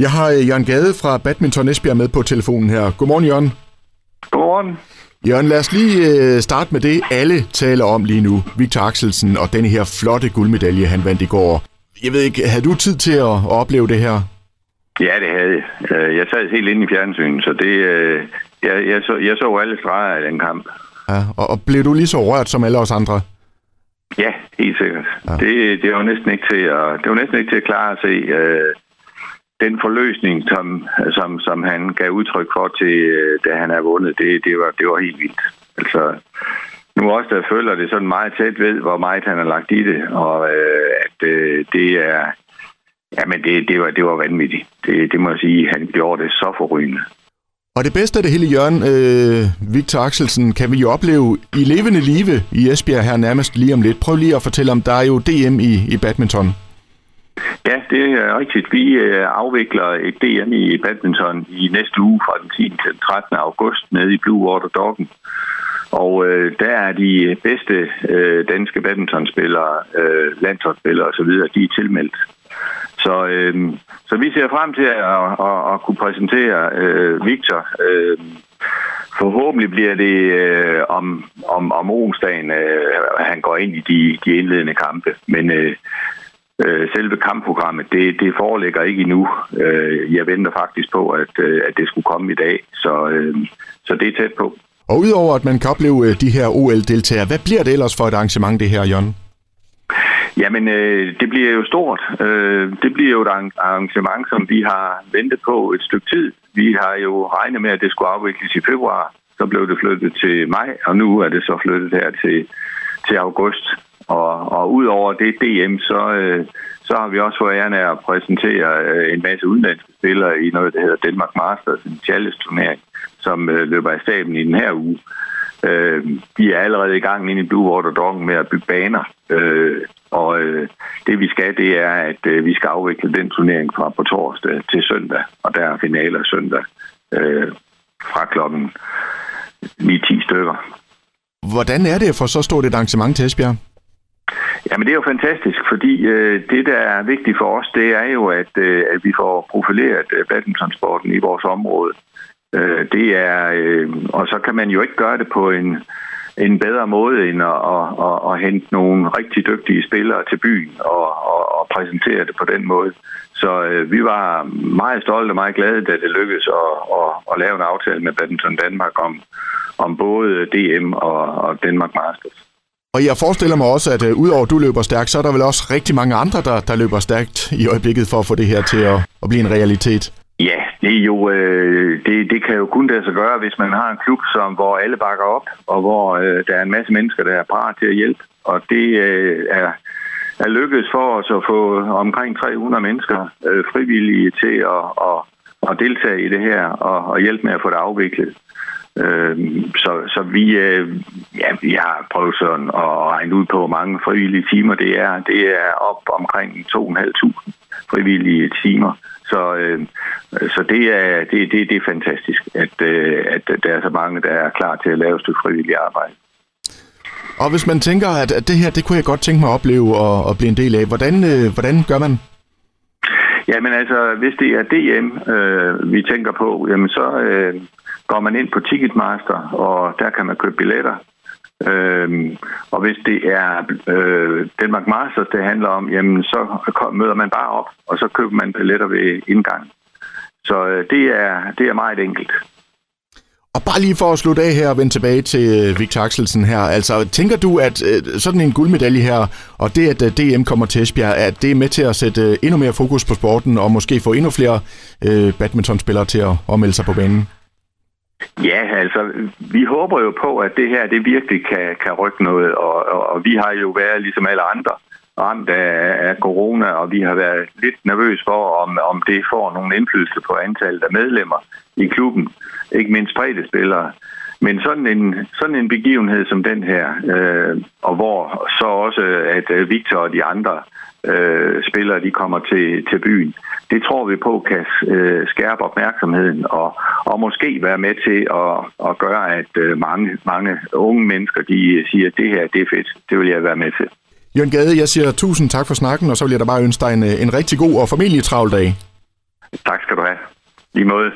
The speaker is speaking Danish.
Jeg har øh, Jørgen Gade fra Badminton Esbjerg med på telefonen her. Godmorgen, Jørgen. Godmorgen. Jørgen, lad os lige øh, starte med det, alle taler om lige nu. Victor Axelsen og den her flotte guldmedalje, han vandt i går. Jeg ved ikke, havde du tid til at, opleve det her? Ja, det havde jeg. Øh, Jeg sad helt inde i fjernsynet, så det, jeg, jeg, så, jeg så alle streger i den kamp. Ja, og, og blev du lige så rørt som alle os andre? Ja, helt sikkert. Ja. Det, det var næsten ikke til at, det var næsten ikke til at klare at se den forløsning, som, som, som han gav udtryk for til, øh, da han havde vundet. Det, det, var, det var helt vildt. Altså, nu også, der føler det sådan meget tæt ved, hvor meget han har lagt i det, og øh, at øh, det er, jamen det, det, var, det var vanvittigt. Det, det må jeg sige, han gjorde det så forrygende. Og det bedste af det hele, Jørgen, øh, Victor Axelsen, kan vi jo opleve i levende live i Esbjerg her nærmest lige om lidt. Prøv lige at fortælle om, der er jo DM i, i badminton. Ja, det er rigtigt. Vi øh, afvikler et DM i badminton i næste uge fra den 10. til den 13. august nede i Blue Water Doggen. Og øh, der er de bedste øh, danske badmintonspillere, øh, landsholdsspillere osv., de er tilmeldt. Så, øh, så vi ser frem til at, at, at kunne præsentere øh, Victor. Øh, forhåbentlig bliver det øh, om, om, om onsdagen, øh, han går ind i de, de indledende kampe. Men øh, øh, selve kampprogrammet, det, det foreligger ikke endnu. Øh, jeg venter faktisk på, at, øh, at det skulle komme i dag. Så, øh, så det er tæt på. Og udover at man kan opleve de her OL-deltagere, hvad bliver det ellers for et arrangement, det her, Jørgen? Jamen, øh, det bliver jo stort. Øh, det bliver jo et arran- arrangement, som vi har ventet på et stykke tid. Vi har jo regnet med, at det skulle afvikles i februar. Så blev det flyttet til maj, og nu er det så flyttet her til, til august. Og, og udover det DM, så, øh, så har vi også fået æren af at præsentere øh, en masse udenlandske spillere i noget, der hedder Denmark Masters, en Challenge-turnering, som øh, løber af staben i den her uge. Øh, de er allerede i gang inde i Blue Water Dog med at bygge baner. Øh, og øh, det vi skal, det er, at øh, vi skal afvikle den turnering fra på torsdag til søndag. Og der er finaler søndag øh, fra klokken 9-10 stykker. Hvordan er det for så stort et arrangement til Esbjerg? Jamen det er jo fantastisk, fordi øh, det, der er vigtigt for os, det er jo, at, øh, at vi får profileret øh, badmintonsporten i vores område. Øh, det er, øh, og så kan man jo ikke gøre det på en, en bedre måde end at, at, at, at hente nogle rigtig dygtige spillere til byen og, og, og præsentere det på den måde. Så øh, vi var meget stolte og meget glade, da det lykkedes at, at, at lave en aftale med Badminton Danmark om, om både DM og, og Danmark Masters. Og jeg forestiller mig også, at øh, udover at du løber stærkt, så er der vel også rigtig mange andre, der, der løber stærkt i øjeblikket for at få det her til at, at blive en realitet. Ja, det er jo øh, det, det kan jo kun lade sig gøre, hvis man har en klub, som hvor alle bakker op, og hvor øh, der er en masse mennesker, der er parat til at hjælpe. Og det øh, er, er lykkedes for os at få omkring 300 mennesker øh, frivillige til at, at, at deltage i det her og, og hjælpe med at få det afviklet. Øh, så, så vi, øh, ja, vi har prøvet sådan at regne ud på, hvor mange frivillige timer det er. Det er op omkring 2.500 frivillige timer. Så, øh, så det, er, det, det, det er fantastisk, at, øh, at der er så mange, der er klar til at lave et stykke frivilligt arbejde. Og hvis man tænker, at, at det her, det kunne jeg godt tænke mig at opleve og, og blive en del af, hvordan, øh, hvordan gør man? Jamen altså, hvis det er DM, øh, vi tænker på, jamen så øh, går man ind på Ticketmaster, og der kan man købe billetter. Øhm, og hvis det er øh, Danmark Masters, det handler om, jamen så møder man bare op, og så køber man billetter ved indgang. Så øh, det, er, det er meget enkelt. Og bare lige for at slutte af her og vende tilbage til øh, Victor Axelsen her. Altså, tænker du, at øh, sådan en guldmedalje her, og det, at øh, DM kommer til Esbjerg, at det er med til at sætte endnu mere fokus på sporten, og måske få endnu flere øh, badmintonspillere til at, at melde sig på banen? Ja, altså, vi håber jo på, at det her, det virkelig kan, kan rykke noget, og, og, og vi har jo været, ligesom alle andre, ramt af, af corona, og vi har været lidt nervøs for, om, om det får nogen indflydelse på antallet af medlemmer i klubben, ikke mindst spillere. Men sådan en, sådan en begivenhed som den her, øh, og hvor så også, at øh, Victor og de andre øh, spillere, de kommer til, til byen, det tror vi på kan øh, skærpe opmærksomheden og, og måske være med til at, at gøre, at øh, mange, mange unge mennesker, de siger, at det her, det er fedt, det vil jeg være med til. Jørgen Gade, jeg siger tusind tak for snakken, og så vil jeg da bare ønske dig en, en rigtig god og familietravl dag. Tak skal du have. Lige måde.